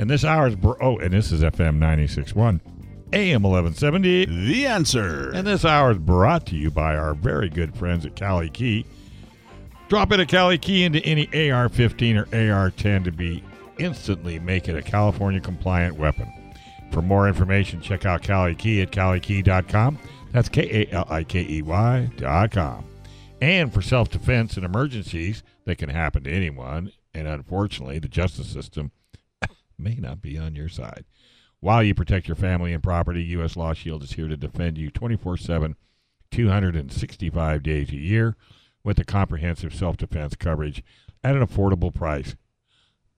And this hour is, bro- oh, and this is FM 961, AM 1170. The answer. And this hour is brought to you by our very good friends at Kali Key. Drop in a Kali Key into any AR 15 or AR 10 to be instantly make it a California compliant weapon. For more information, check out Kali Key at kalikey.com. That's K A L I K E Y.com. And for self defense and emergencies that can happen to anyone, and unfortunately, the justice system may not be on your side. While you protect your family and property, U.S. Law Shield is here to defend you 24 7, 265 days a year with a comprehensive self defense coverage at an affordable price.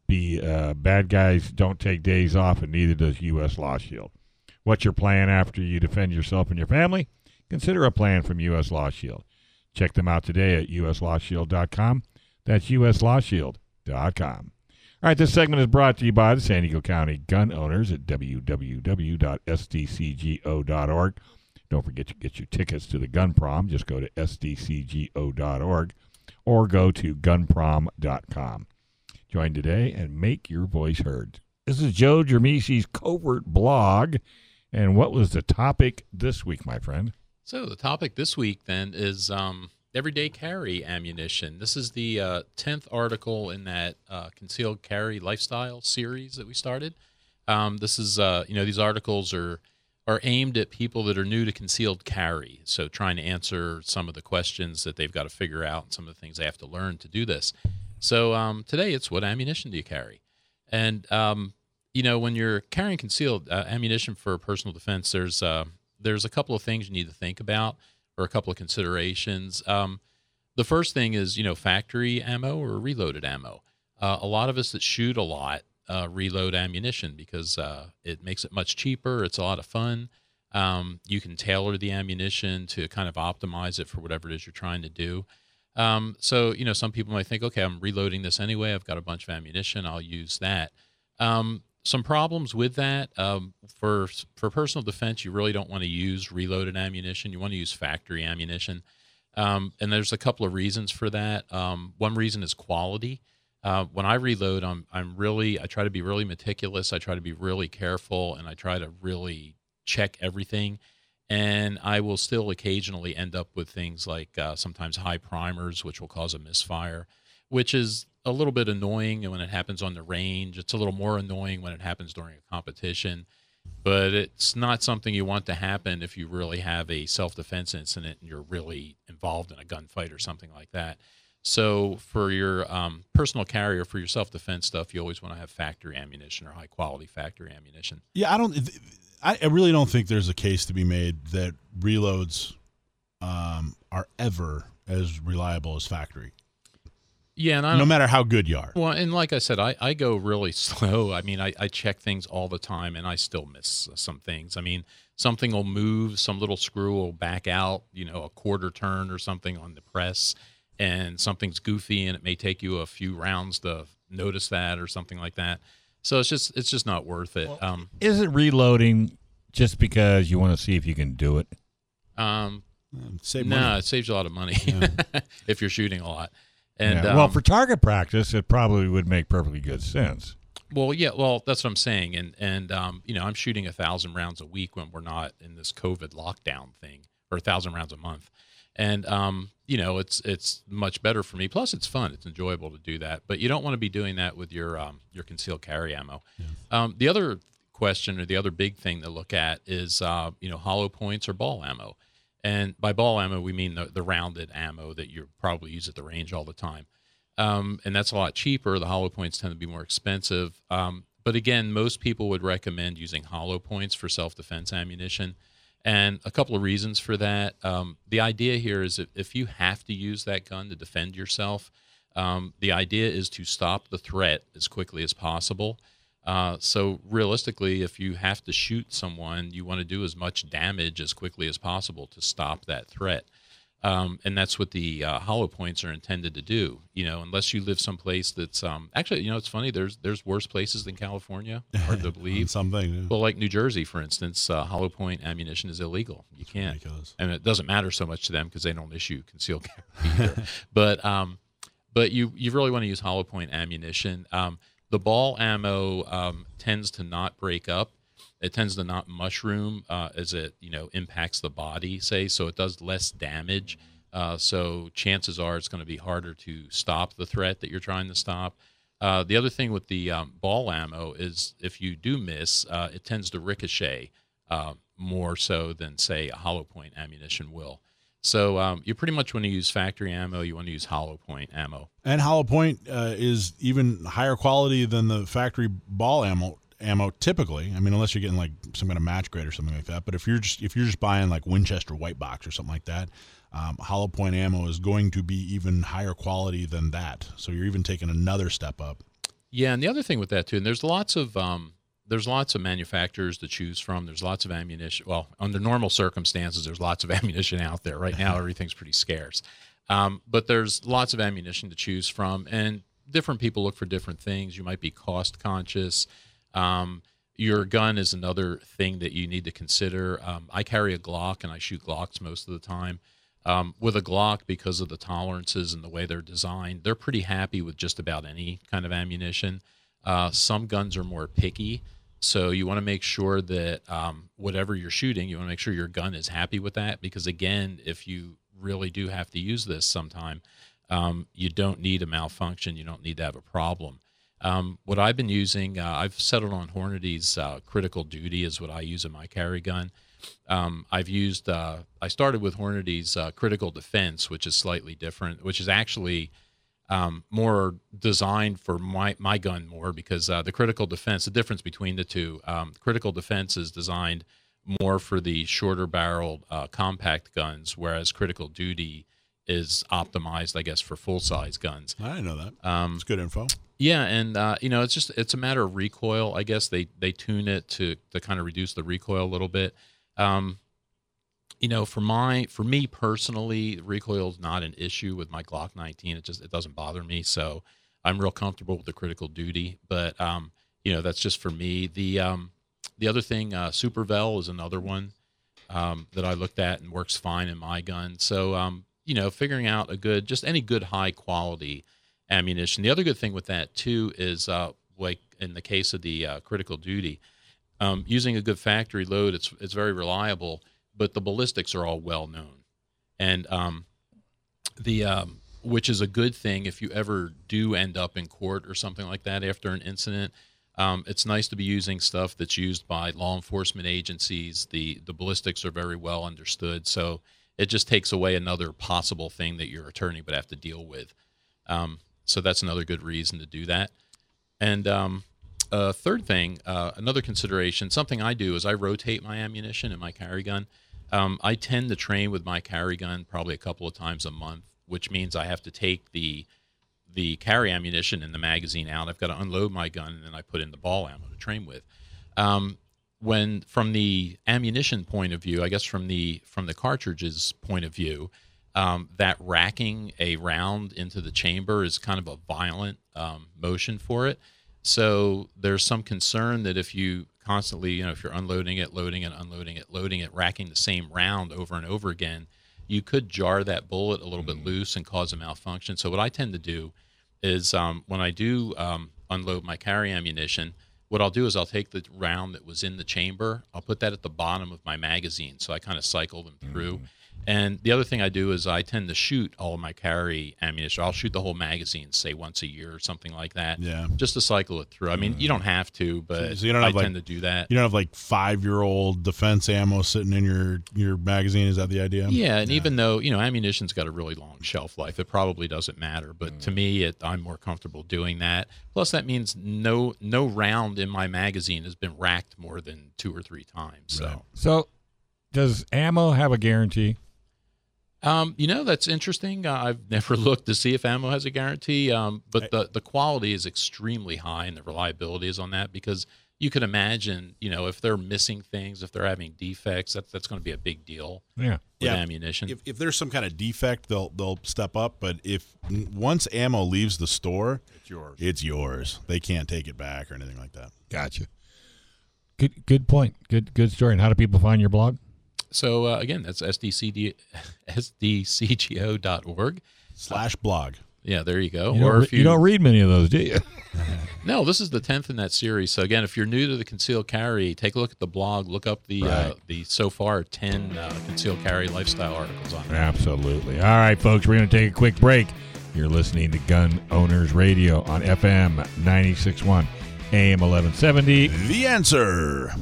Be uh, bad guys don't take days off, and neither does U.S. Law Shield. What's your plan after you defend yourself and your family? Consider a plan from U.S. Law Shield. Check them out today at uslawshield.com. That's uslawshield.com. All right, this segment is brought to you by the San Diego County gun owners at www.sdcgo.org. Don't forget to get your tickets to the gun prom. Just go to sdcgo.org or go to gunprom.com. Join today and make your voice heard. This is Joe Germisi's Covert Blog. And what was the topic this week, my friend? So the topic this week then is um, everyday carry ammunition. This is the uh, tenth article in that uh, concealed carry lifestyle series that we started. Um, this is uh, you know these articles are are aimed at people that are new to concealed carry, so trying to answer some of the questions that they've got to figure out and some of the things they have to learn to do this. So um, today it's what ammunition do you carry, and um, you know when you're carrying concealed uh, ammunition for personal defense, there's uh, there's a couple of things you need to think about or a couple of considerations. Um, the first thing is, you know, factory ammo or reloaded ammo. Uh, a lot of us that shoot a lot uh, reload ammunition because uh, it makes it much cheaper. It's a lot of fun. Um, you can tailor the ammunition to kind of optimize it for whatever it is you're trying to do. Um, so, you know, some people might think, okay, I'm reloading this anyway. I've got a bunch of ammunition. I'll use that. Um, some problems with that. Um, for for personal defense you really don't want to use reloaded ammunition. You want to use factory ammunition. Um, and there's a couple of reasons for that. Um, one reason is quality. Uh, when i reload I'm, I'm really i try to be really meticulous. I try to be really careful and i try to really check everything. And i will still occasionally end up with things like uh, sometimes high primers which will cause a misfire which is a little bit annoying when it happens on the range. It's a little more annoying when it happens during a competition, but it's not something you want to happen if you really have a self defense incident and you're really involved in a gunfight or something like that. So for your um, personal carrier, for your self defense stuff, you always want to have factory ammunition or high quality factory ammunition. Yeah, I don't. I really don't think there's a case to be made that reloads um, are ever as reliable as factory. Yeah, and I no matter how good you are. Well, and like I said, I, I go really slow. I mean, I, I check things all the time, and I still miss some things. I mean, something will move, some little screw will back out, you know, a quarter turn or something on the press, and something's goofy, and it may take you a few rounds to notice that or something like that. So it's just it's just not worth it. Um, Is it reloading just because you want to see if you can do it? um, Save no, money. it saves you a lot of money Yeah. if you're shooting a lot. And Yeah. well, um, for target practice, it probably would make perfectly good sense. Well, yeah, well, that's what I'm saying, and and um, you know, I'm shooting a thousand rounds a week when we're not in this COVID lockdown thing, or a thousand rounds a month, and um, you know, it's it's much better for me. Plus, it's fun, it's enjoyable to do that. But you don't want to be doing that with your um, your concealed carry ammo. Um, the other question, or the other big thing to look at, is uh, you know, hollow points or ball ammo. And by ball ammo, we mean the, the rounded ammo that you probably use at the range all the time. Um, and that's a lot cheaper. The hollow points tend to be more expensive. Um, but again, most people would recommend using hollow points for self defense ammunition. And a couple of reasons for that. Um, the idea here is if you have to use that gun to defend yourself, um, the idea is to stop the threat as quickly as possible. Uh, so realistically, if you have to shoot someone, you want to do as much damage as quickly as possible to stop that threat. Um, and that's what the uh, hollow points are intended to do. You know, unless you live someplace that's um, actually, you know, it's funny. There's there's worse places than California. Hard to believe. something. yeah. Well, like New Jersey, for instance, uh, hollow point ammunition is illegal. You can't, ridiculous. and it doesn't matter so much to them because they don't issue concealed carry either. but um, but you you really want to use hollow point ammunition. Um, the ball ammo um, tends to not break up. It tends to not mushroom uh, as it you know impacts the body, say, so it does less damage. Uh, so chances are it's going to be harder to stop the threat that you're trying to stop. Uh, the other thing with the um, ball ammo is if you do miss, uh, it tends to ricochet uh, more so than say a hollow point ammunition will. So um, you pretty much want to use factory ammo. You want to use hollow point ammo. And hollow point uh, is even higher quality than the factory ball ammo. Ammo typically, I mean, unless you're getting like some kind of match grade or something like that. But if you're just if you're just buying like Winchester white box or something like that, um, hollow point ammo is going to be even higher quality than that. So you're even taking another step up. Yeah, and the other thing with that too, and there's lots of um, there's lots of manufacturers to choose from. There's lots of ammunition. Well, under normal circumstances, there's lots of ammunition out there. Right now, everything's pretty scarce, um, but there's lots of ammunition to choose from, and different people look for different things. You might be cost conscious. Um, your gun is another thing that you need to consider. Um, I carry a Glock, and I shoot Glocks most of the time. Um, with a Glock, because of the tolerances and the way they're designed, they're pretty happy with just about any kind of ammunition. Uh, some guns are more picky, so you want to make sure that um, whatever you're shooting, you want to make sure your gun is happy with that. Because again, if you really do have to use this sometime, um, you don't need a malfunction. You don't need to have a problem. Um, what I've been using, uh, I've settled on Hornady's uh, Critical Duty is what I use in my carry gun. Um, I've used. Uh, I started with Hornady's uh, Critical Defense, which is slightly different, which is actually um, more designed for my my gun more because uh, the Critical Defense. The difference between the two, um, Critical Defense is designed more for the shorter barreled uh, compact guns, whereas Critical Duty is optimized, I guess, for full size guns. I didn't know that. Um, It's good info. yeah, and uh, you know, it's just it's a matter of recoil. I guess they they tune it to to kind of reduce the recoil a little bit. Um, you know, for my for me personally, recoil is not an issue with my Glock 19. It just it doesn't bother me, so I'm real comfortable with the critical duty. But um, you know, that's just for me. The um, the other thing, uh, Supervel is another one um, that I looked at and works fine in my gun. So um, you know, figuring out a good, just any good high quality ammunition. The other good thing with that too is uh, like in the case of the uh, critical duty, um, using a good factory load, it's it's very reliable. But the ballistics are all well known, and um, the um, which is a good thing if you ever do end up in court or something like that after an incident. Um, it's nice to be using stuff that's used by law enforcement agencies. The the ballistics are very well understood, so it just takes away another possible thing that your attorney would have to deal with. Um, so that's another good reason to do that. And um, uh, third thing, uh, another consideration, something I do is I rotate my ammunition in my carry gun. Um, I tend to train with my carry gun probably a couple of times a month, which means I have to take the the carry ammunition and the magazine out. I've got to unload my gun and then I put in the ball ammo to train with. Um, when from the ammunition point of view, I guess from the from the cartridges point of view, um, that racking a round into the chamber is kind of a violent um, motion for it. So there's some concern that if you constantly, you know, if you're unloading it, loading it, unloading it, loading it, racking the same round over and over again, you could jar that bullet a little bit loose and cause a malfunction. So what I tend to do is um, when I do um, unload my carry ammunition, what I'll do is I'll take the round that was in the chamber, I'll put that at the bottom of my magazine, so I kind of cycle them through. And the other thing I do is I tend to shoot all of my carry ammunition. I'll shoot the whole magazine, say once a year or something like that. Yeah. Just to cycle it through. I mean, you don't have to, but So you don't have, I like- tend to do that. You don't have like five year old defense ammo sitting in your your magazine. Is that the idea? Yeah, and even though you know ammunition's got a really long shelf life, it probably doesn't matter. But to mm. me, it, I'm more comfortable doing that. Plus, that means no no round in my magazine has been racked more than two or three times. So Right. So, does ammo have a guarantee? Um, you know, that's interesting. Uh, I've never looked to see if ammo has a guarantee, um, but the, the quality is extremely high and the reliability is on that because you can imagine, you know, if they're missing things, if they're having defects, that's that's going to be a big deal Yeah. with Yeah. ammunition. If, if there's some kind of defect, they'll they'll step up. But if once ammo leaves the store, It's yours. it's yours. They can't take it back or anything like that. Gotcha. Good good point. Good good story. And how do people find your blog? So uh, again, that's SDCD, sdcgo.org. Slash blog. Yeah, there you go. You or if you, don't read many of those, do you? No, this is the tenth in that series. So again, if you're new to the concealed carry, take a look at the blog. Look up the uh, the so far ten uh, concealed carry lifestyle articles on there. Absolutely. All right, folks, we're going to take a quick break. You're listening to Gun Owners Radio on FM 961 AM 1170. The answer.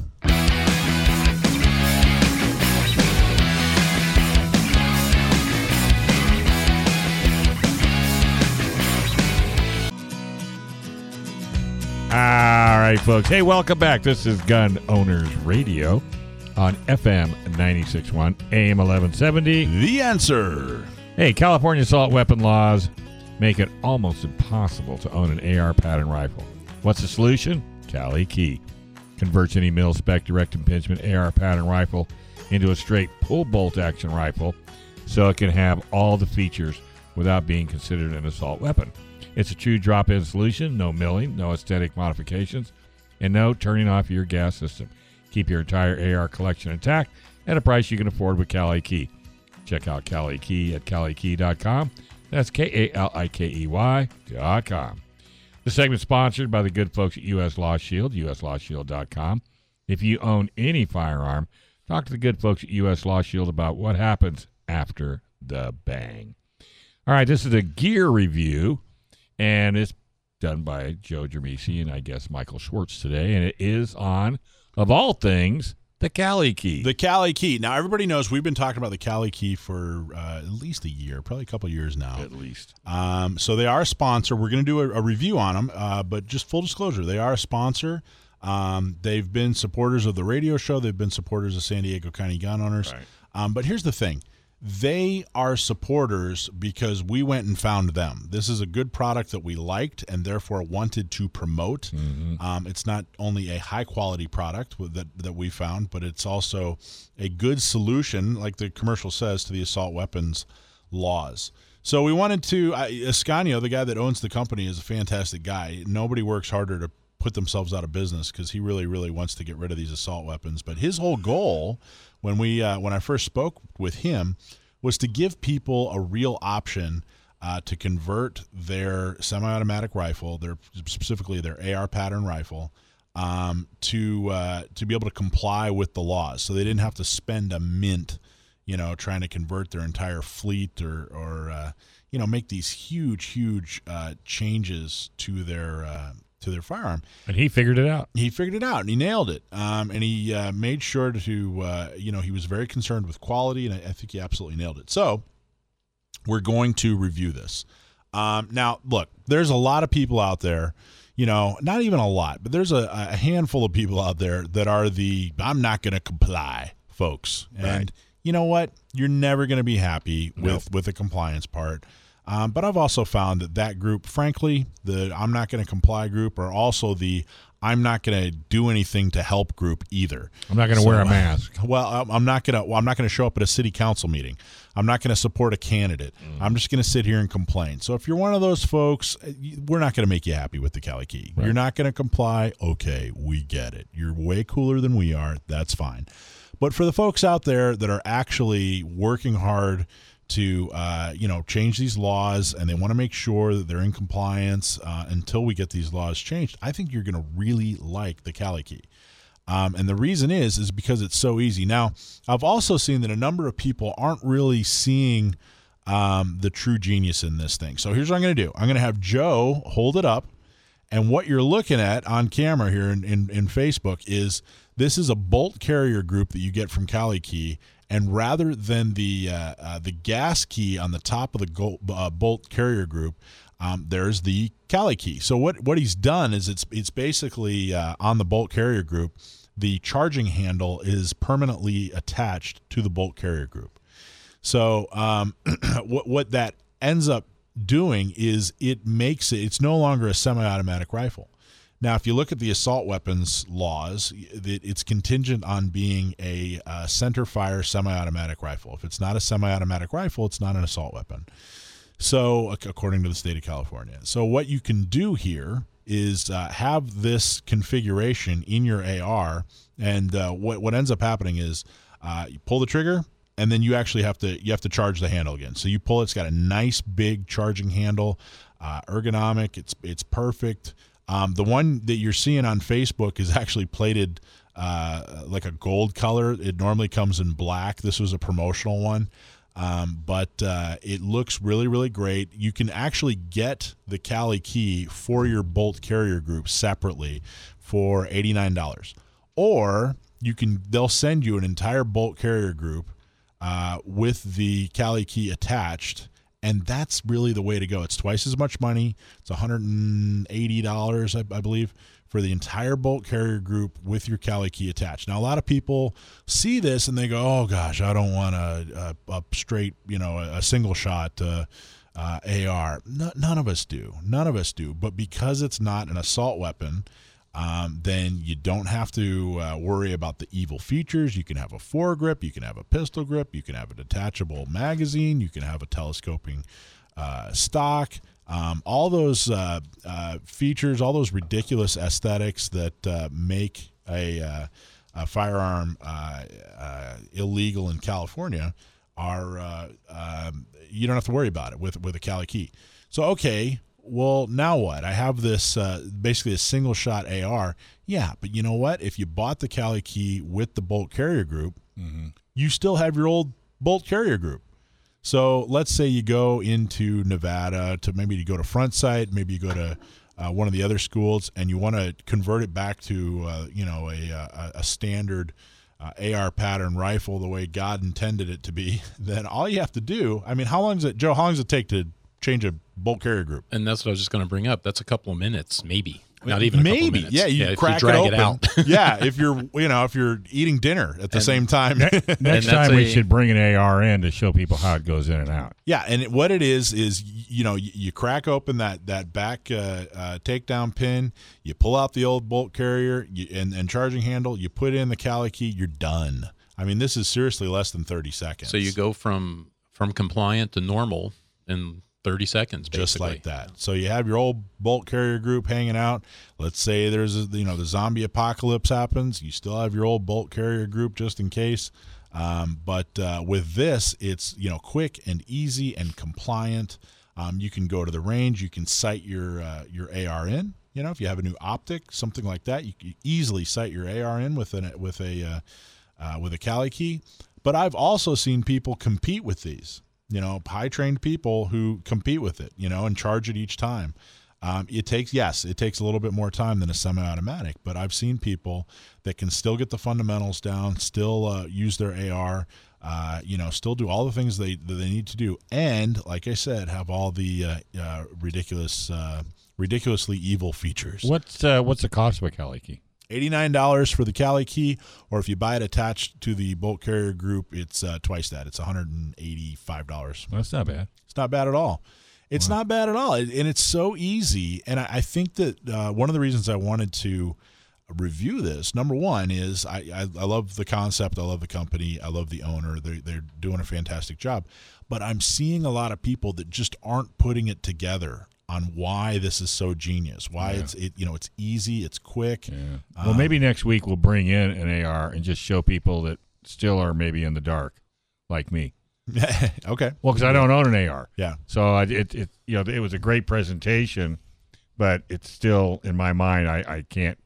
All right, folks. Hey, welcome back. This is Gun Owners Radio on FM 961 AM 1170. The answer. Hey, California assault weapon laws make it almost impossible to own an AR pattern rifle. What's the solution? Kali Key converts any mil spec direct impingement AR pattern rifle into a straight pull bolt action rifle so it can have all the features without being considered an assault weapon. It's a true drop in solution, no milling, no aesthetic modifications, and no turning off your gas system. Keep your entire AR collection intact at a price you can afford with Kali Key. Check out Kali Key at kalikey.com. That's K A L I K E Y.com. The segment sponsored by the good folks at U.S. Law Shield, uslawshield.com. If you own any firearm, talk to the good folks at U.S. Law Shield about what happens after the bang. All right, this is a gear review, and it's done by Joe Germisi and I guess Michael Schwartz today, and it is on, of all things, the Kali Key. The Kali Key. Now, everybody knows we've been talking about the Kali Key for uh, at least a year, probably a couple of years now. at least. Um, so they are a sponsor. We're going to do a, a review on them, uh, but just full disclosure, they are a sponsor. Um, they've been supporters of the radio show. They've been supporters of San Diego County gun owners. Right. Um, but here's the thing. They are supporters because we went and found them. This is a good product that we liked and therefore wanted to promote. Um, it's not only a high quality product that that we found, but it's also a good solution, like the commercial says, to the assault weapons laws. So we wanted to. Uh, Ascanio, the guy that owns the company, is a fantastic guy. Nobody works harder to put themselves out of business because he really, really wants to get rid of these assault weapons. But his whole goal, when we uh, when I first spoke with him, was to give people a real option uh, to convert their semi-automatic rifle, their specifically their AR pattern rifle, um, to uh, to be able to comply with the laws. So they didn't have to spend a mint, you know, trying to convert their entire fleet or or uh, you know make these huge, huge uh, changes to their uh, to their firearm And he figured it out. he figured it out and he nailed it. Um, and he uh, made sure to, uh, you know, he was very concerned with quality, and I, I think he absolutely nailed it. So we're going to review this. Um, now, look, there's a lot of people out there, you know, not even a lot, but there's a, a handful of people out there that are the I'm not going to comply folks. And you know what? You're never going to be happy with, with the compliance part. Um, but I've also found that that group, frankly, the I'm not going to comply group, are also the I'm not going to do anything to help group either. I'm not going to So- wear a mask. Well, I'm- not going to. Well, I'm not going to show up at a city council meeting. I'm not going to support a candidate. I'm just going to sit here and complain. So if you're one of those folks, uh, we're not going to make you happy with the Kali Key. You're not going to comply. Okay, we get it. You're way cooler than we are. That's fine. But for the folks out there that are actually working hard to uh, you know change these laws and they want to make sure that they're in compliance uh, until we get these laws changed, I think you're going to really like the Kali Key. Um, and the reason is is because it's so easy. Now, I've also seen that a number of people aren't really seeing um, the true genius in this thing. So here's what I'm going to do. I'm going to have Joe hold it up, and what you're looking at on camera here in, in, in Facebook is this is a bolt carrier group that you get from Kali Key. And rather than the uh, uh, the gas key on the top of the uh, bolt carrier group, um, there's the Kali key. So what what he's done is it's it's basically uh, on the bolt carrier group, the charging handle is permanently attached to the bolt carrier group. So um, what what that ends up doing is it makes it it's no longer a semi-automatic rifle. Now, if you look at the assault weapons laws, it's contingent on being a uh, center fire semi-automatic rifle. If it's not a semi-automatic rifle, it's not an assault weapon. So, according to the state of California, so what you can do here is uh, have this configuration in your AR, and uh, what what ends up happening is uh, you pull the trigger, and then you actually have to you have to charge the handle again. So you pull it; it's got a nice big charging handle, uh, ergonomic. It's it's perfect. Um, the one that you're seeing on Facebook is actually plated uh, like a gold color. It normally comes in black. This was a promotional one. Um, but uh, it looks really, really great. You can actually get the Kali key for your bolt carrier group separately for $89. Or you can they'll send you an entire bolt carrier group uh, with the Kali key attached and that's really the way to go. It's twice as much money. It's $180, I, I believe, for the entire bolt carrier group with your Kali key attached. Now, a lot of people see this and they go, "Oh gosh, I don't want a, a, a straight, you know, a, single shot." Uh, uh, AR. No, none of us do. None of us do. But because it's not an assault weapon, um, then you don't have to uh, worry about the evil features. You can have a foregrip, you can have a pistol grip, you can have a detachable magazine, you can have a telescoping uh, stock. Um, all those uh, uh features, all those ridiculous aesthetics that uh, make a, uh, a firearm illegal in California are um, you don't have to worry about it with with a Kali key. So okay, well, now what? I have this uh, basically a single shot AR. Yeah, but you know what? If you bought the Kali key with the bolt carrier group, mm-hmm. you still have your old bolt carrier group. So let's say you go into Nevada to maybe you go to Front Sight, maybe you go to uh, one of the other schools, and you want to convert it back to uh, you know a, a, a standard uh, AR pattern rifle the way God intended it to be. Then all you have to do, I mean, how long does it, Joe? How long does it take to change a bolt carrier group? And that's what I was just going to bring up. That's a couple of minutes, maybe. Not even maybe. Yeah, you yeah, crack you it open. It out. yeah, if you're you know if you're eating dinner at the and same time. next time a, we should bring an AR in to show people how it goes in and out. Yeah, and what it is is you know you, you crack open that that back uh, uh, takedown pin, you pull out the old bolt carrier you, and and charging handle, you put in the Kali key, you're done. I mean, this is seriously less than thirty seconds. So you go from from compliant to normal in 30 seconds basically. just like that. So you have your old bolt carrier group hanging out. Let's say there's a, you know the zombie apocalypse happens. You still have your old bolt carrier group just in case. Um, but uh, with this it's you know quick and easy and compliant. Um, you can go to the range. You can sight your uh, your ar in. You know if you have a new optic something like that you can easily sight your ar in with an with a uh, uh, with a kali key. But i've also seen people compete with these you know, high trained people who compete with it, you know, and charge it each time. Um, it takes, yes, it takes a little bit more time than a semi automatic, but I've seen people that can still get the fundamentals down, still uh, use their AR, uh, you know, still do all the things they, that they need to do. And like I said, have all the uh, uh ridiculous, uh, ridiculously evil features. What's, uh, what's the cost of a Kali key? $89 for the Kali key, or if you buy it attached to the bolt carrier group, it's uh, twice that. It's $185. That's not bad. It's not bad at all. It's wow. not bad at all. And it's so easy. And I, think that uh, one of the reasons I wanted to review this, number one, is I, I, I, love the concept. I love the company. I love the owner. They're, they're doing a fantastic job. But I'm seeing a lot of people that just aren't putting it together on why this is so genius. Why yeah. it's it you know it's easy, it's quick. Yeah. well, um, maybe next week we'll bring in an AR and just show people that still are maybe in the dark, like me. okay. Well, because I don't own an AR. Yeah. So I, it it you know it was a great presentation, but it's still in my mind I I can't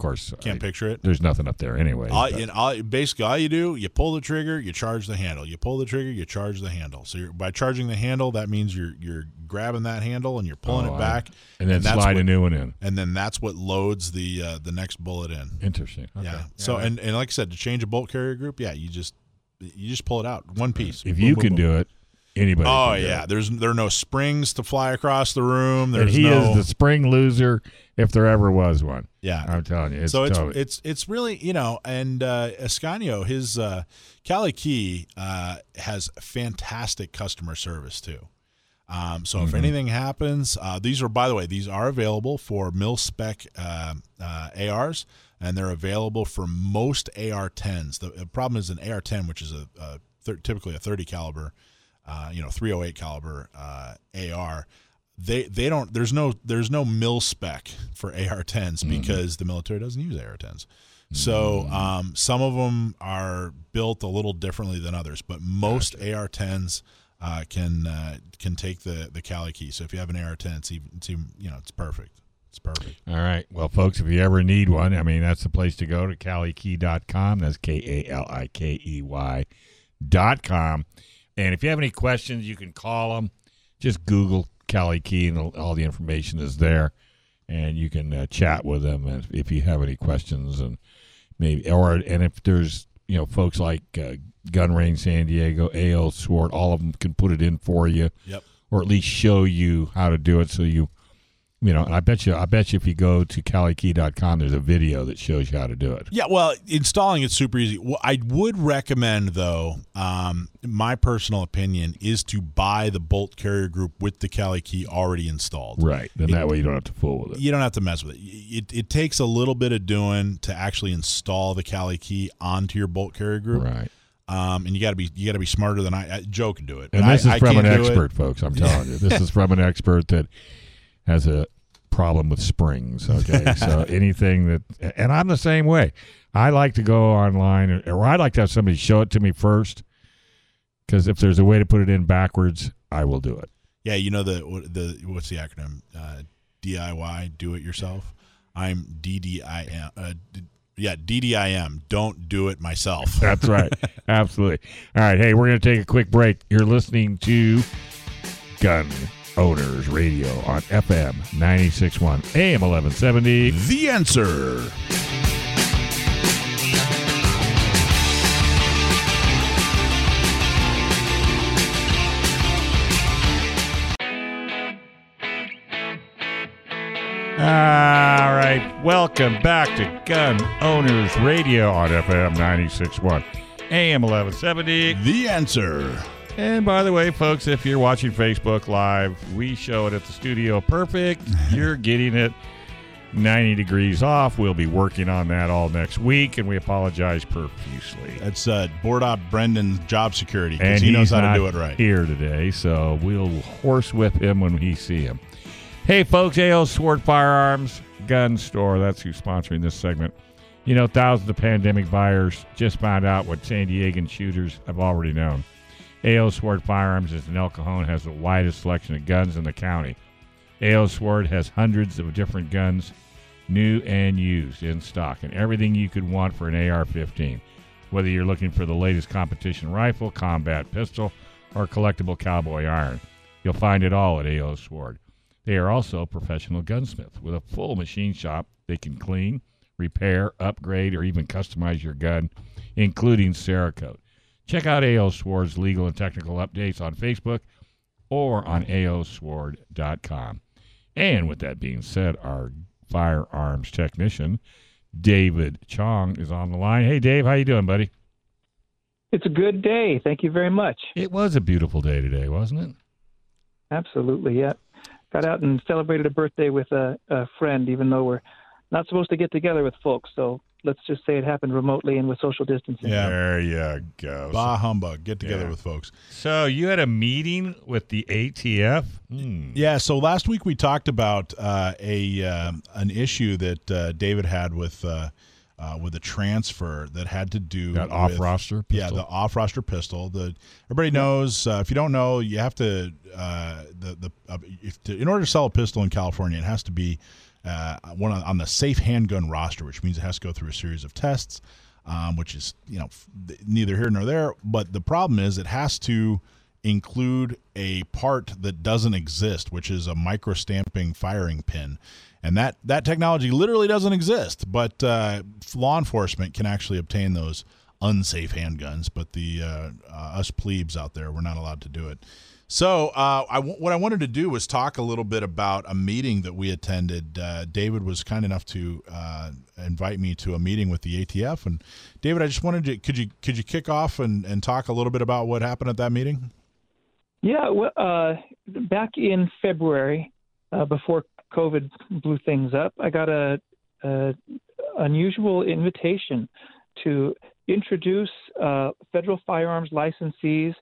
course, can't I, picture it. There's nothing up there anyway. All, and all, basically, all you do, you pull the trigger, you charge the handle. You pull the trigger, you charge the handle. So by charging the handle, that means you're you're grabbing that handle and you're pulling oh, it back, I, and then and slide what, a new one in, and then that's what loads the uh, the next bullet in. Interesting. Okay. Yeah. So and and like I said, to change a bolt carrier group, yeah, you just you just pull it out one piece. If boom, you boom, can boom. do it, anybody. Oh yeah, there's there are no springs to fly across the room. and he no is the spring loser if there ever was one. yeah. I'm telling you. It's so it's it's it's really you know, and uh, Escanio, his uh, Kali Key uh, has fantastic customer service too. Um, so Mm-hmm. if anything happens, uh, these are by the way, these are available for mil spec uh, uh, ARs, and they're available for most AR10s. The, the problem is an AR10, which is a, a typically a 30 caliber, uh, you know, 308 caliber uh, AR. They they don't. There's no there's no mil spec for AR10s because the military doesn't use AR10s. So um, some of them are built a little differently than others, but most AR10s uh, can uh, can take the the Kali key. So if you have an AR10, it's even, it's even you know it's perfect. It's perfect. All right. Well, folks, if you ever need one, I mean, that's the place to go to kalikey.com. That's K A L I K E Y dot com. And if you have any questions, you can call them. Just Google Kali Key, and all- the information is there. And you can uh, chat with them if, if you have any questions, and maybe or and if there's you know folks like uh, Gun Range San Diego, AO Sword, all of them can put it in for you Yep. or at least show you how to do it so you you know and i bet you i bet you if you go to kalikey.com there's a video that shows you how to do it Yeah, well, installing it's super easy. I would recommend, though, um, my personal opinion is to buy the bolt carrier group with the Kali key already installed. right then that way you don't have to fool with it You don't have to mess with it. It, it takes a little bit of doing to actually install the Kali key onto your bolt carrier group. right Um, and you got to be you got to be smarter than I. I Joe can do it, and this I is from an can't do it. expert folks i'm telling you this is from an expert that has a problem with springs okay so anything that and i'm the same way i like to go online or, or i like to have somebody show it to me first because if there's a way to put it in backwards i will do it Yeah, you know the the what's the acronym? Uh, DIY, do it yourself. I'm DDIM. Uh, d- yeah, DDIM. Don't do it myself. That's right. Absolutely. All right. Hey, we're going to take a quick break. You're listening to Gun Owners Radio on FM 961 AM 1170. the answer. All right. Welcome back to Gun Owners Radio on FM 961 AM 1170. The answer. And by the way, folks, if you're watching Facebook Live, we show it at the studio perfect. You're getting it 90 degrees off. We'll be working on that all next week, and we apologize profusely. That's uh, board op Brendan's job security because he knows how to do it right. here today, so we'll horsewhip him when we see him. Hey, folks, AO Sword Firearms Gun Store. That's who's sponsoring this segment. You know, thousands of pandemic buyers just found out what San Diegan shooters have already known. AO Sword Firearms is in El Cajon has the widest selection of guns in the county. AO Sword has hundreds of different guns, new and used, in stock, and everything you could want for an AR 15. Whether you're looking for the latest competition rifle, combat pistol, or collectible cowboy iron, you'll find it all at AO Sword. They are also a professional gunsmiths with a full machine shop. They can clean, repair, upgrade, or even customize your gun, including Cerakote. Check out AO Sword's legal and technical updates on Facebook or on aosword.com. And with that being said, our firearms technician, David Chong, is on the line. Hey, Dave, how you doing, buddy? It's a good day. Thank you very much. It was a beautiful day today, wasn't it? Absolutely, yeah. Got out and celebrated a birthday with a, a friend, even though we're not supposed to get together with folks. So let's just say it happened remotely and with social distancing. Yeah. There you go. Bah humbug. Get together Yeah. with folks. So you had a meeting with the ATF? Hmm. Yeah. So last week we talked about uh, a um, an issue that uh, David had with uh, uh, with a transfer that had to do That with- off roster? Yeah, the off roster pistol. The everybody knows. Uh, if you don't know, you have to uh, the the uh, if to, in order to sell a pistol in California, it has to be uh, one on, on the safe handgun roster, which means it has to go through a series of tests, um, which is you know f- neither here nor there. But the problem is it has to include a part that doesn't exist, which is a micro stamping firing pin. And that, that technology literally doesn't exist, but uh, law enforcement can actually obtain those unsafe handguns, but the uh, uh, us plebes out there were not allowed to do it. So, uh, I w- what I wanted to do was talk a little bit about a meeting that we attended. Uh, David was kind enough to uh, invite me to a meeting with the ATF, and David, I just wanted to could you could you kick off and, and talk a little bit about what happened at that meeting? Yeah, well, uh, back in February, uh, before COVID blew things up, I got a, a unusual invitation to introduce uh, federal firearms licensees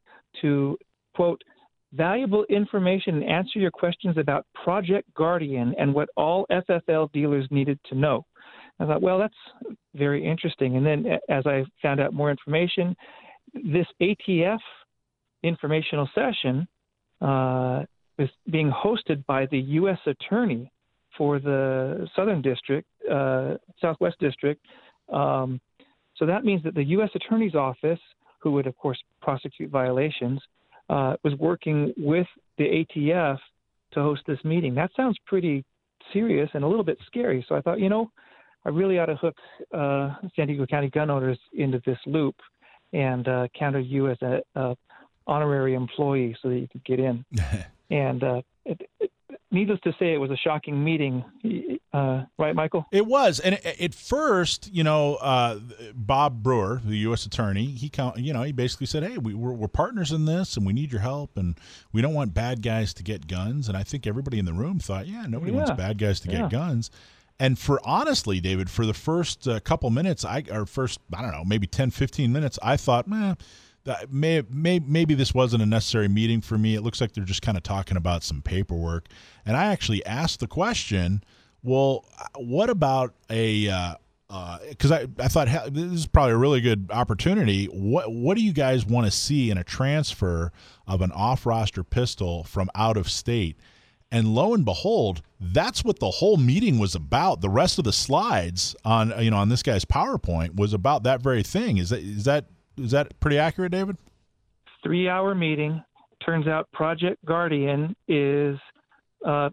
to quote valuable information and answer your questions about Project Guardian and what all FFL dealers needed to know. I thought, well, that's very interesting. And then as I found out more information, this ATF informational session uh, is being hosted by the U.S. Attorney for the Southern District, uh, Southwest District. Um, so that means that the U.S. Attorney's Office, who would, of course, prosecute violations, uh, was working with the ATF to host this meeting. That sounds pretty serious and a little bit scary. So I thought, you know, I really ought to hook uh, San Diego County gun owners into this loop and uh, counter you as a, a, honorary employee so that you could get in. and uh, it, it, needless to say, it was a shocking meeting, uh, right, Michael? It was, and at first, you know, uh, Bob Brewer, the U.S. attorney, he, you know, he basically said, "Hey, we, we're, we're partners in this, and we need your help, and we don't want bad guys to get guns." And I think everybody in the room thought, "Yeah, nobody yeah. wants bad guys to yeah. get guns." And for honestly, David, for the first uh, couple minutes, I or first, I don't know, maybe 10, 15 minutes, I thought, man may, may, maybe this wasn't a necessary meeting for me. It looks like they're just kind of talking about some paperwork. And I actually asked the question, well, what about a because uh, uh, I, I thought this is probably a really good opportunity. What what do you guys want to see in a transfer of an off roster pistol from out of state? And lo and behold, that's what the whole meeting was about. The rest of the slides on you know on this guy's PowerPoint was about that very thing. Is that is that is that pretty accurate, David? Three hour meeting. Turns out Project Guardian is uh,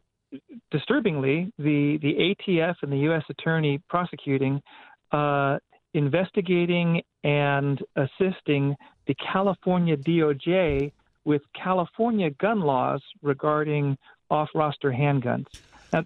disturbingly the, the ATF and the U.S. Attorney prosecuting, uh, investigating and assisting the California DOJ with California gun laws regarding off roster handguns. Now,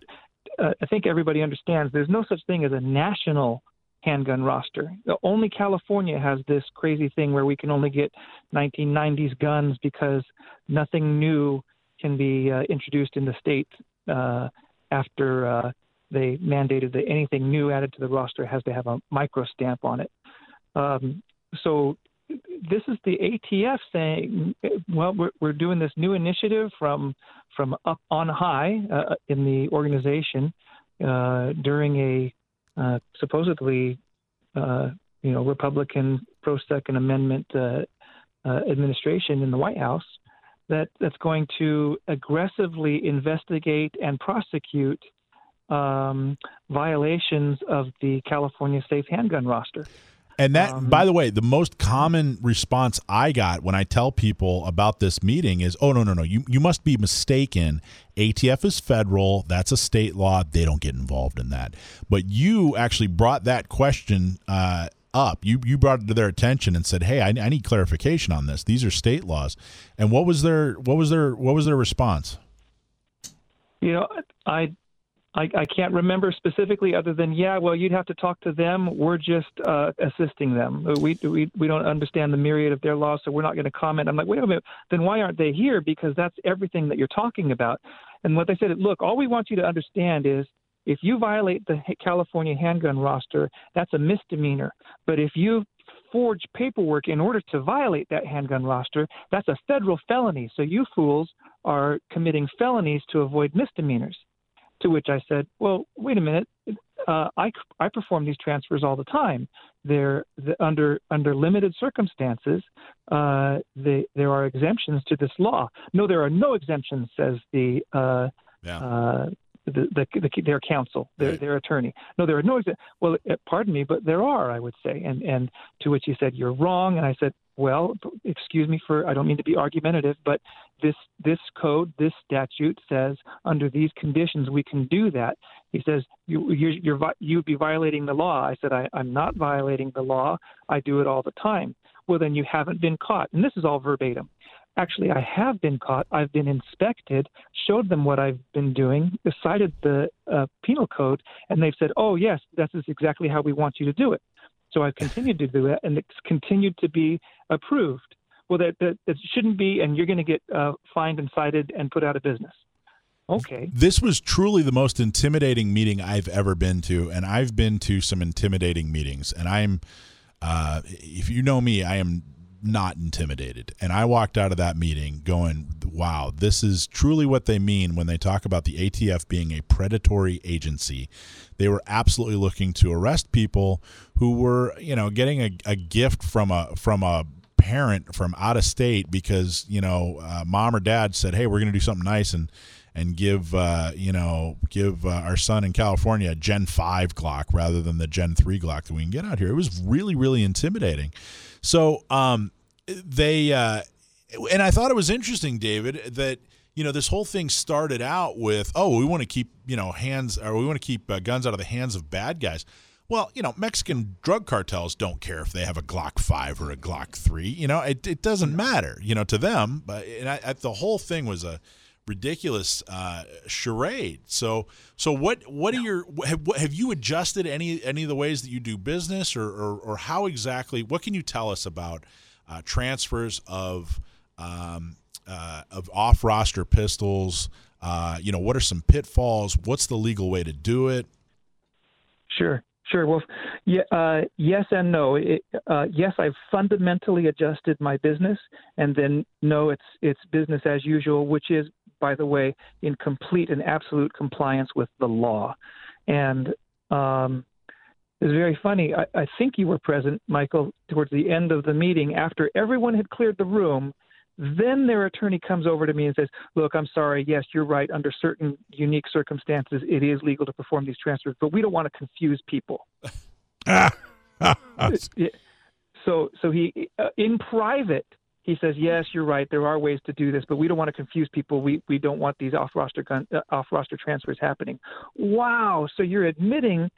uh, I think everybody understands there's no such thing as a national handgun roster. The Only California has this crazy thing where we can only get 1990s guns because nothing new can be uh, introduced in the state uh, after uh, they mandated that anything new added to the roster has to have a micro stamp on it. Um, so this is the ATF saying, well, we're, we're doing this new initiative from from up on high uh, in the organization uh, during a uh, supposedly, uh, you know, Republican pro Second Amendment uh, uh, administration in the White House that that's going to aggressively investigate and prosecute um, violations of the California safe handgun roster. And that, um, by the way, the most common response I got when I tell people about this meeting is, "Oh no, no, no! You you must be mistaken. ATF is federal. That's a state law. They don't get involved in that." But you actually brought that question uh, up. You you brought it to their attention and said, "Hey, I, I need clarification on this. These are state laws." And what was their what was their what was their response? You know, I I, I can't remember specifically, other than yeah, well, you'd have to talk to them. We're just uh, assisting them. We, we we don't understand the myriad of their laws, so we're not going to comment. I'm like, wait a minute, then why aren't they here? Because that's everything that you're talking about. And what they said, look, all we want you to understand is if you violate the California handgun roster, that's a misdemeanor. But if you forge paperwork in order to violate that handgun roster, that's a federal felony. So you fools are committing felonies to avoid misdemeanors. To which I said, "Well, wait a minute. Uh, I I perform these transfers all the time. They're the, under under limited circumstances. Uh, they, there are exemptions to this law. No, there are no exemptions," says the uh, yeah. The, the, the their counsel, their their attorney. No, there are no. Well, uh, pardon me, but there are. I would say, and and to which he said, "You're wrong." And I said, "Well, excuse me for. I don't mean to be argumentative, but this this code, this statute says under these conditions we can do that." He says, "You you're, you're you'd be violating the law." I said, I, "I'm not violating the law. I do it all the time." Well, then you haven't been caught, and this is all verbatim actually I have been caught. I've been inspected, showed them what I've been doing, cited the uh, penal code, and they've said, "Oh yes, this is exactly how we want you to do it." So I've continued to do that, and it's continued to be approved. Well, that that, that shouldn't be, and you're going to get uh, fined and cited and put out of business. Okay. This was truly the most intimidating meeting I've ever been to, and I've been to some intimidating meetings, and I'm. Uh, if you know me, I am not intimidated. And I walked out of that meeting going, wow, this is truly what they mean when they talk about the ATF being a predatory agency. They were absolutely looking to arrest people who were, you know, getting a, a gift from a from a parent from out of state because, you know, uh, mom or dad said, hey, we're going to do something nice and and give uh, you know give uh, our son in California a Gen five Glock rather than the Gen three Glock that we can get out here. It was really really intimidating. So um, they uh, and I thought it was interesting, David, that you know this whole thing started out with oh we want to keep you know hands or we want to keep uh, guns out of the hands of bad guys. Well, you know, Mexican drug cartels don't care if they have a Glock 5 or a Glock 3. You know, it, it doesn't matter, you know, to them. But and I, I, the whole thing was a ridiculous uh, charade. So, so what? What are your have, have you adjusted any any of the ways that you do business, or or, or how exactly? What can you tell us about uh, transfers of um, uh, of off roster pistols? Uh, you know, what are some pitfalls? What's the legal way to do it? Sure. Sure. Well, yeah, uh, yes and no. It, uh, yes, I've fundamentally adjusted my business, and then no, it's it's business as usual, which is by the way, in complete and absolute compliance with the law. And um, it was very funny. I, I think you were present, Michael, towards the end of the meeting after everyone had cleared the room. Then their attorney comes over to me and says, Look, I'm sorry. Yes, you're right. Under certain unique circumstances, it is legal to perform these transfers, but we don't want to confuse people. so, so he, uh, in private, he says, "Yes, you're right. There are ways to do this, but we don't want to confuse people. We we don't want these off roster gun uh, off roster transfers happening." Wow! So you're admitting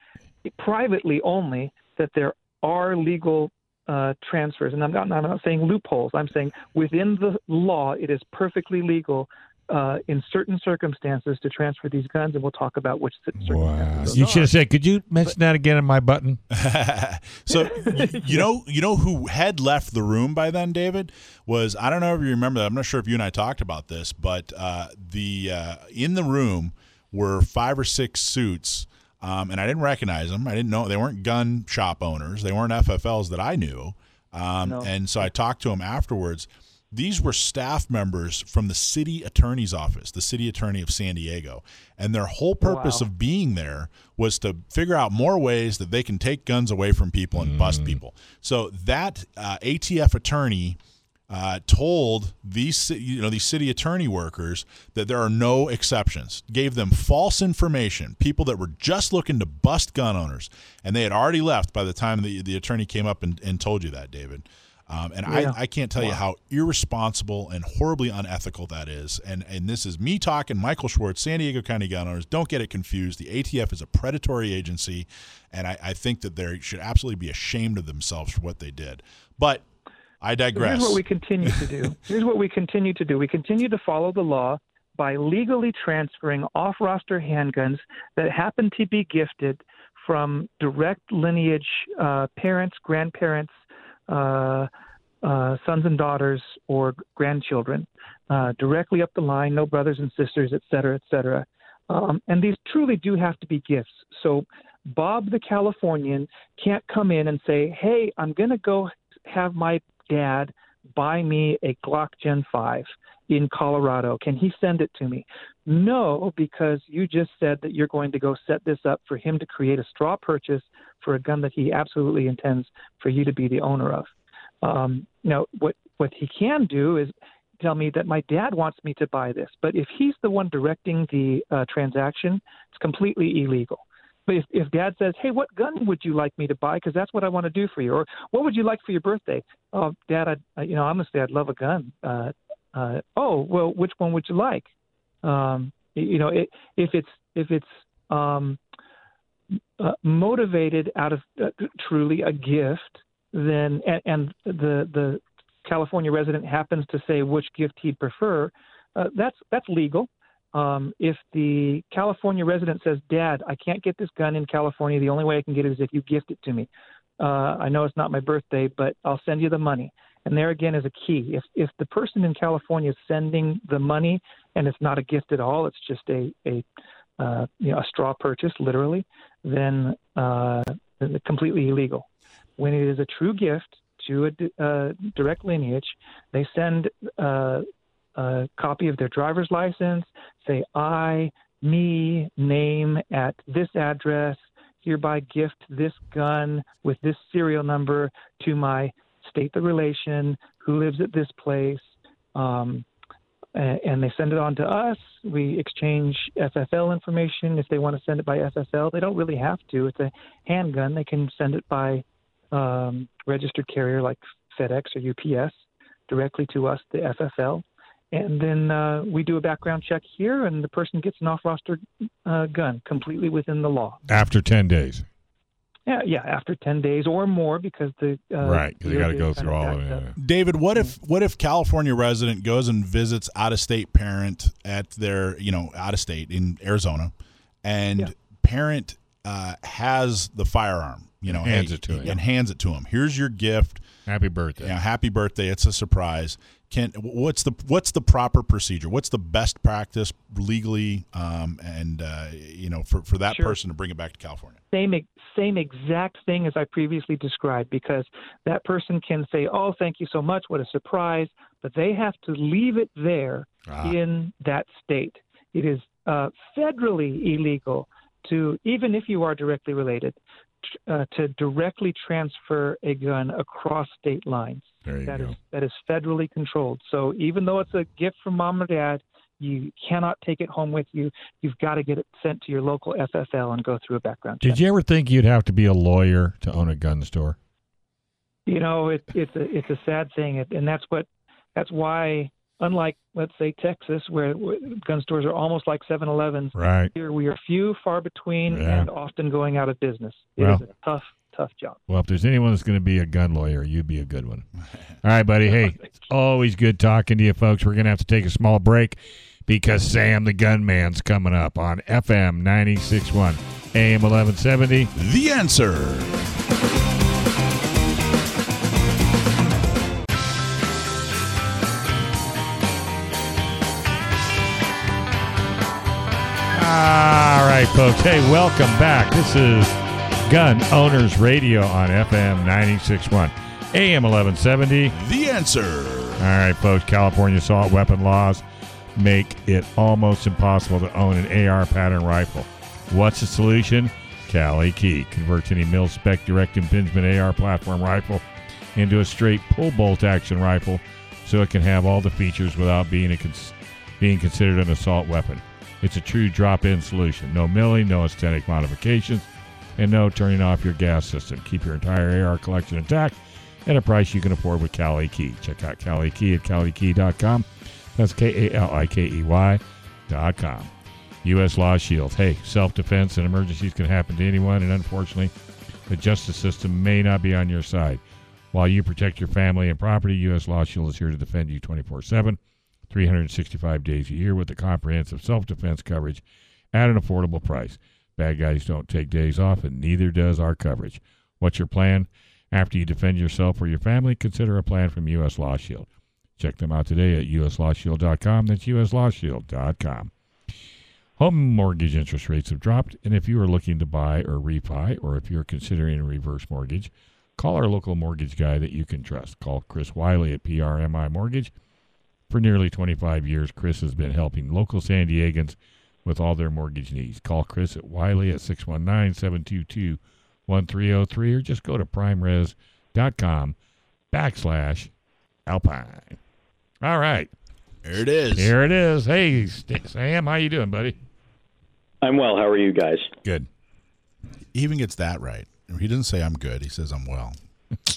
privately only that there are legal uh, transfers, and I'm not, I'm not saying loopholes. I'm saying within the law, it is perfectly legal uh, in certain circumstances to transfer these guns, and we'll talk about which circumstances. Wow. You should have said, "Could you mention but, that again in my button?" so you, you, know, you know who had left the room by then, David was I don't know if you remember that. I'm not sure if you and I talked about this, but uh, the uh, in the room were five or six suits. Um, and I didn't recognize them. I didn't know they weren't gun shop owners. They weren't FFLs that I knew. Um, no. And so I talked to them afterwards these were staff members from the city attorney's office, the city attorney of San Diego. And their whole purpose wow. of being there was to figure out more ways that they can take guns away from people and mm. bust people. So that uh, ATF attorney uh, told these you know these city attorney workers that there are no exceptions. Gave them false information. People that were just looking to bust gun owners, and they had already left by the time the the attorney came up and, and told you that, David. Um, and yeah. I, I can't tell wow. you how irresponsible and horribly unethical that is. And and this is me talking, Michael Schwartz, San Diego County gun owners. Don't get it confused. The ATF is a predatory agency, and I, I think that they should absolutely be ashamed of themselves for what they did. But I digress. Here's what we continue to do. Here's what we continue to do. We continue to follow the law by legally transferring off-roster handguns that happen to be gifted from direct lineage uh, parents, grandparents, uh, uh, sons and daughters or grandchildren uh, directly up the line, no brothers and sisters, et cetera, et cetera. Um, and these truly do have to be gifts. So Bob the Californian can't come in and say, hey, I'm going to go have my dad buy me a Glock Gen 5 in Colorado. Can he send it to me? No, because you just said that you're going to go set this up for him to create a straw purchase for a gun that he absolutely intends for you to be the owner of. Um, now, what what he can do is tell me that my dad wants me to buy this. But if he's the one directing the uh, transaction, it's completely illegal. But if, if dad says, hey, what gun would you like me to buy? Because that's what I want to do for you. Or what would you like for your birthday? Oh, dad, I, you know, honestly, I'd love a gun. Uh, uh, oh, well, which one would you like? Um, you know, it, if it's if it's um, uh, motivated out of uh, truly a gift, then and, and the the California resident happens to say which gift he'd prefer, uh, that's that's legal. Um, if the California resident says, "Dad, I can't get this gun in California. The only way I can get it is if you gift it to me. Uh, I know it's not my birthday, but I'll send you the money." And there again is a key. If if the person in California is sending the money and it's not a gift at all, it's just a a uh, you know a straw purchase, literally, then uh, completely illegal. When it is a true gift to a uh, direct lineage, they send uh, a copy of their driver's license, say I, me, name at this address, hereby gift this gun with this serial number to my state the relation, who lives at this place, um, and they send it on to us. We exchange FFL information. If they want to send it by FFL, they don't really have to. It's a handgun. They can send it by um, registered carrier like FedEx or UPS directly to us, the FFL. And then uh, we do a background check here, and the person gets an off-roster uh, gun completely within the law. After 10 days. Yeah, yeah, after ten days or more, because the uh, right, you got to go through all of it. David, what if what if California resident goes and visits out of state parent at their you know out of state in Arizona, and yeah. parent uh, has the firearm, you know, hands and, it to him, and hands it to him. Here's your gift. Happy birthday. Yeah, happy birthday. It's a surprise can what's the what's the proper procedure? What's the best practice legally, um, and uh, you know, for, for that sure. person to bring it back to California? Same same exact thing as I previously described, because that person can say, "Oh, thank you so much, what a surprise," but they have to leave it there ah. in that state. It is uh, federally illegal to, even if you are directly related, uh, to directly transfer a gun across state lines. That is, that is federally controlled. So even though it's a gift from mom or dad, you cannot take it home with you. You've got to get it sent to your local FFL and go through a background check. Did you ever think you'd have to be a lawyer to own a gun store? You know, it, it's a it's a sad thing, and that's what that's why unlike let's say Texas, where gun stores are almost like 7-Elevens. Right. Here we are few, far between, yeah. and often going out of business. It well, is a tough, tough job. Well, if there's anyone that's going to be a gun lawyer, you'd be a good one. All right, buddy. Hey, it's always good talking to you, folks. We're going to have to take a small break because Sam the Gunman's coming up on FM 96.1 AM 1170. The answer. All right, folks. Hey, welcome back. This is Gun Owners Radio on FM 96.1, AM 1170. The answer. All right, folks. California assault weapon laws make it almost impossible to own an AR pattern rifle. What's the solution? Kali Key converts any mil spec direct impingement AR platform rifle into a straight pull bolt action rifle so it can have all the features without being, a cons- being considered an assault weapon. It's a true drop in solution. No milling, no aesthetic modifications, and no turning off your gas system. Keep your entire AR collection intact at a price you can afford with Kali Key. Check out Kali Key at KaliKey.com. That's K A L I K E Y.com. U.S. Law Shield. Hey, self defense and emergencies can happen to anyone, and unfortunately, the justice system may not be on your side. While you protect your family and property, U.S. Law Shield is here to defend you 24 7. 365 days a year with the comprehensive self defense coverage at an affordable price. Bad guys don't take days off, and neither does our coverage. What's your plan? After you defend yourself or your family, consider a plan from U.S. Law Shield. Check them out today at uslawshield.com. That's uslawshield.com. Home mortgage interest rates have dropped, and if you are looking to buy or refi, or if you're considering a reverse mortgage, call our local mortgage guy that you can trust. Call Chris Wiley at PRMI Mortgage for nearly 25 years, Chris has been helping local San Diegans with all their mortgage needs. Call Chris at Wiley at 619 722 1303 or just go to primeres.com backslash alpine. All right. There it is. Here it is. Hey, Sam, how you doing, buddy? I'm well. How are you guys? Good. He even gets that right. He doesn't say I'm good. He says I'm well.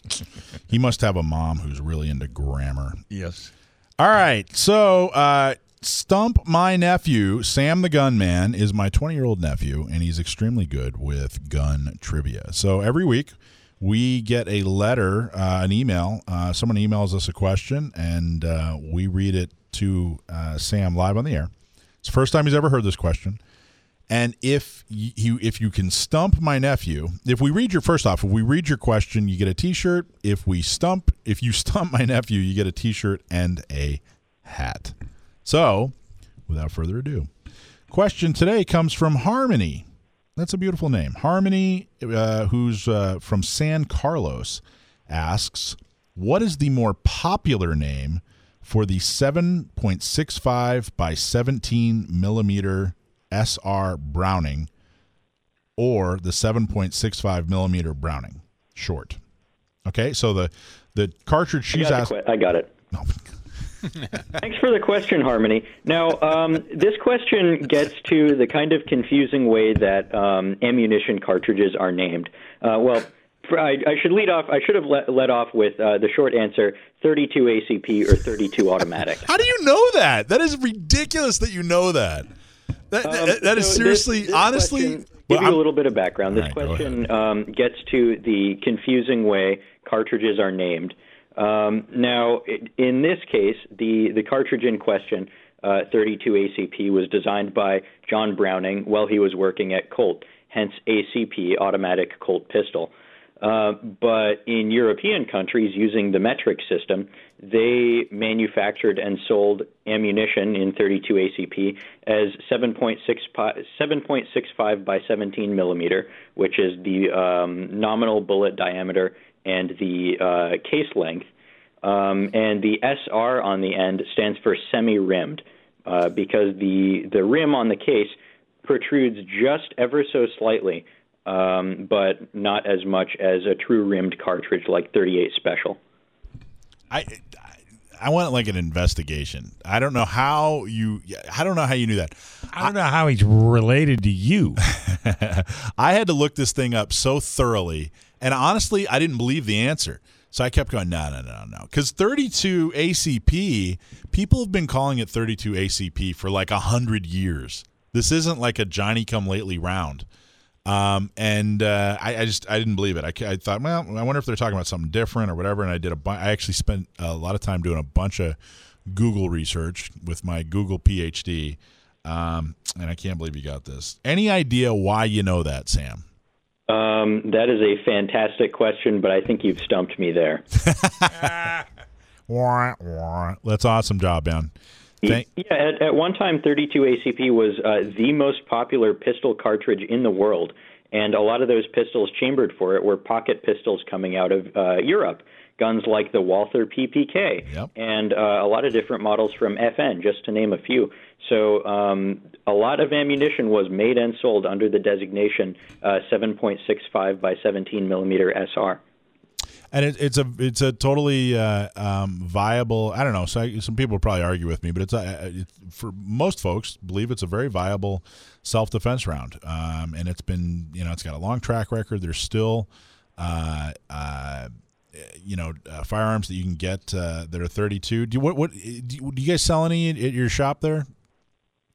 he must have a mom who's really into grammar. Yes. All right. So, uh, Stump My Nephew, Sam the Gunman, is my 20 year old nephew, and he's extremely good with gun trivia. So, every week we get a letter, uh, an email. Uh, someone emails us a question, and uh, we read it to uh, Sam live on the air. It's the first time he's ever heard this question. And if you if you can stump my nephew, if we read your first off, if we read your question, you get a T-shirt. If we stump, if you stump my nephew, you get a T-shirt and a hat. So, without further ado, question today comes from Harmony. That's a beautiful name, Harmony, uh, who's uh, from San Carlos, asks, "What is the more popular name for the 7.65 by 17 millimeter?" SR Browning or the 7.65 millimeter Browning short. Okay, so the the cartridge she's asking. I got it. Thanks for the question, Harmony. Now, um, this question gets to the kind of confusing way that um, ammunition cartridges are named. Uh, well, for, I, I should lead off. I should have let, let off with uh, the short answer: 32 ACP or 32 automatic. How do you know that? That is ridiculous that you know that. That, Um, that, that is so seriously, this- this honestly. question- Well, give you a little bit of background. This right, question um, gets to the confusing way cartridges are named. Um, now, in this case, the the cartridge in question, uh, 32 ACP, was designed by John Browning while he was working at Colt, hence ACP, automatic Colt pistol. Uh, but in European countries using the metric system, they manufactured and sold ammunition in 32 ACP as 7.65 7.65 by 17 millimeter, which is the um, nominal bullet diameter and the uh, case length. Um, and the SR on the end stands for semi-rimmed uh, because the the rim on the case protrudes just ever so slightly, um, but not as much as a true rimmed cartridge like 38 Special. I, I want like an investigation. I don't know how you. I don't know how you knew that. I don't know how he's related to you. I had to look this thing up so thoroughly, and honestly, I didn't believe the answer. So I kept going, no, no, no, no. Because 32 ACP, people have been calling it 32 ACP for like a hundred years. This isn't like a Johnny come lately round. Um, and uh, I, I just I didn't believe it. I, I thought, well, I wonder if they're talking about something different or whatever. And I did a bu- I actually spent a lot of time doing a bunch of Google research with my Google PhD. Um, and I can't believe you got this. Any idea why you know that, Sam? Um, that is a fantastic question, but I think you've stumped me there. That's awesome job, man. Thank- yeah, at, at one time, 32 ACP was uh, the most popular pistol cartridge in the world, and a lot of those pistols chambered for it were pocket pistols coming out of uh, Europe. Guns like the Walther PPK Yep. and uh, a lot of different models from FN, just to name a few. So um, a lot of ammunition was made and sold under the designation uh, 7.65 by 17 millimeter SR. and it, it's a it's a totally uh, um, viable. I don't know. So I, some people probably argue with me, but it's, a, it's for most folks believe it's a very viable self defense round, um, and it's been you know it's got a long track record. There's still. Uh, uh, you know, uh, firearms that you can get uh, that are 32. Do what what do do you guys sell any at your shop there?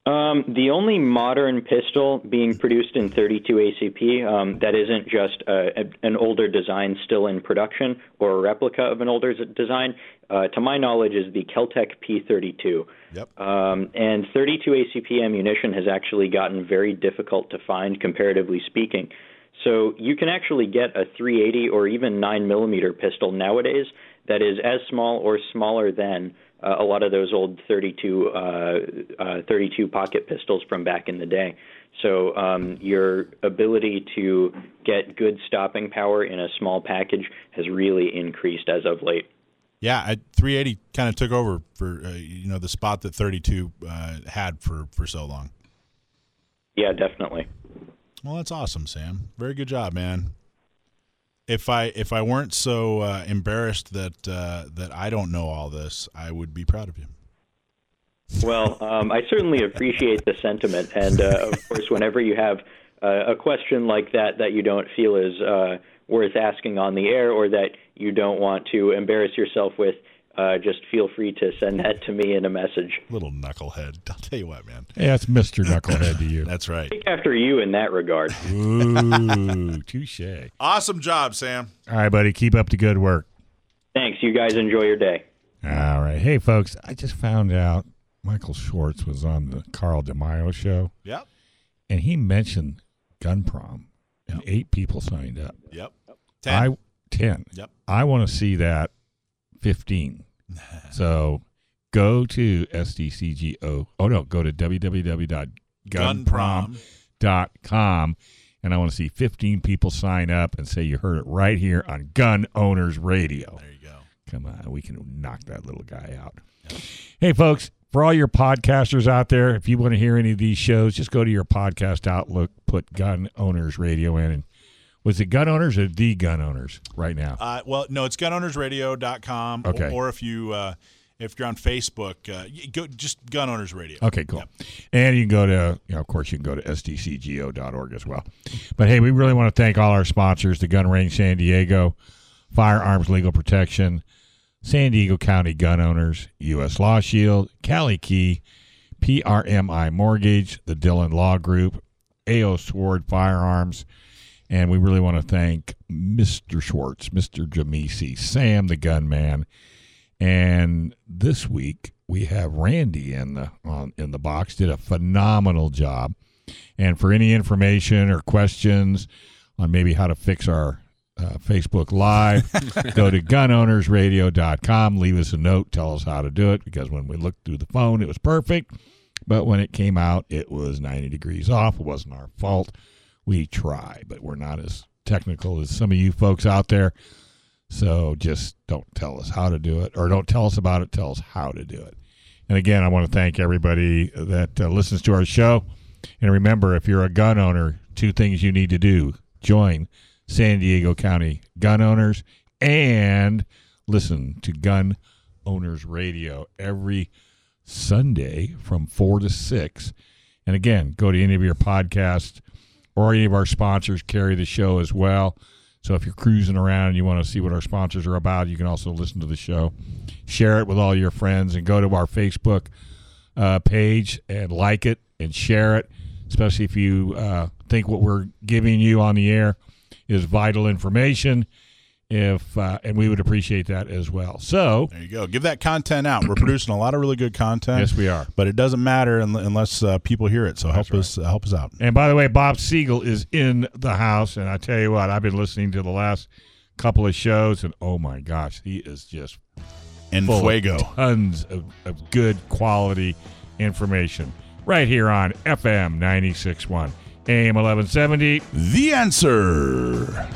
Um, the only modern pistol being produced in 32 ACP um, that isn't just uh, a, an older design still in production or a replica of an older design, uh, to my knowledge, is the Keltec P32. Yep. Um, and 32 ACP ammunition has actually gotten very difficult to find, comparatively speaking. So you can actually get a 380 or even 9 millimeter pistol nowadays that is as small or smaller than uh, a lot of those old 32 uh, uh, 32 pocket pistols from back in the day. So um, your ability to get good stopping power in a small package has really increased as of late. Yeah, I, 380 kind of took over for uh, you know the spot that 32 uh, had for for so long. Yeah, definitely. Well, that's awesome, Sam. Very good job, man. If I if I weren't so uh, embarrassed that uh, that I don't know all this, I would be proud of you. Well, um, I certainly appreciate the sentiment, and uh, of course, whenever you have uh, a question like that that you don't feel is uh, worth asking on the air, or that you don't want to embarrass yourself with, uh, just feel free to send that to me in a message. Little knucklehead. I'll tell you what, man. Hey, that's Mr. Knucklehead to you. That's right. Take after you in that regard. Ooh, touche. Awesome job, Sam. All right, buddy. Keep up the good work. Thanks. You guys enjoy your day. All right. Hey, folks, I just found out Michael Schwartz was on the Carl DeMaio show, Yep. and he mentioned gun prom, and eight people signed up. Yep. Ten. I 10. Yep. I want to see that 15. so go to SDCGO. Oh, no, go to www.gunprom.com. And I want to see 15 people sign up and say you heard it right here on Gun Owners Radio. There you go. Come on, we can knock that little guy out. Hey, folks, for all your podcasters out there, if you want to hear any of these shows, just go to your podcast outlook, put Gun Owners Radio in. And was it Gun Owners or The Gun Owners right now? Uh, well, no, it's gunownersradio.com. Okay. Or, or if you uh, if you're on Facebook, uh, go just Gun Owners Radio. Okay, cool. And you can go to, you know, of course, you can go to sdcgo.org as well. But hey, we really want to thank all our sponsors the Gun Range San Diego, Firearms Legal Protection, San Diego County Gun Owners, U.S. Law Shield, Kali Key, PRMI Mortgage, the Dillon Law Group, AO Sword Firearms, and we really want to thank Mr. Schwartz, Mr. Jamisi, Sam the Gunman, and this week we have Randy in the on in the box. Did a phenomenal job. And for any information or questions on maybe how to fix our uh, Facebook Live, go to gunownersradio.com. Leave us a note. Tell us how to do it because when we looked through the phone, it was perfect. But when it came out, it was 90 degrees off. It wasn't our fault. We try, but we're not as technical as some of you folks out there. So just don't tell us how to do it or don't tell us about it. Tell us how to do it. And again, I want to thank everybody that uh, listens to our show. And remember, if you're a gun owner, two things you need to do join San Diego County Gun Owners and listen to Gun Owners Radio every Sunday from 4 to 6. And again, go to any of your podcasts or any of our sponsors carry the show as well. So if you're cruising around and you want to see what our sponsors are about, you can also listen to the show. Share it with all your friends and go to our Facebook uh, page and like it and share it, especially if you uh, think what we're giving you on the air is vital information. If uh, and we would appreciate that as well. So There you go. Give that content out. We're producing a lot of really good content. yes, we are. But it doesn't matter unless uh, people hear it. So help us uh, help us out. And by the way, Bob Siegel is in the house, and I tell you what, I've been listening to the last couple of shows, and oh my gosh, he is just in fuego. tons of, of good quality information right here on FM 96.1 AM 1170. The answer.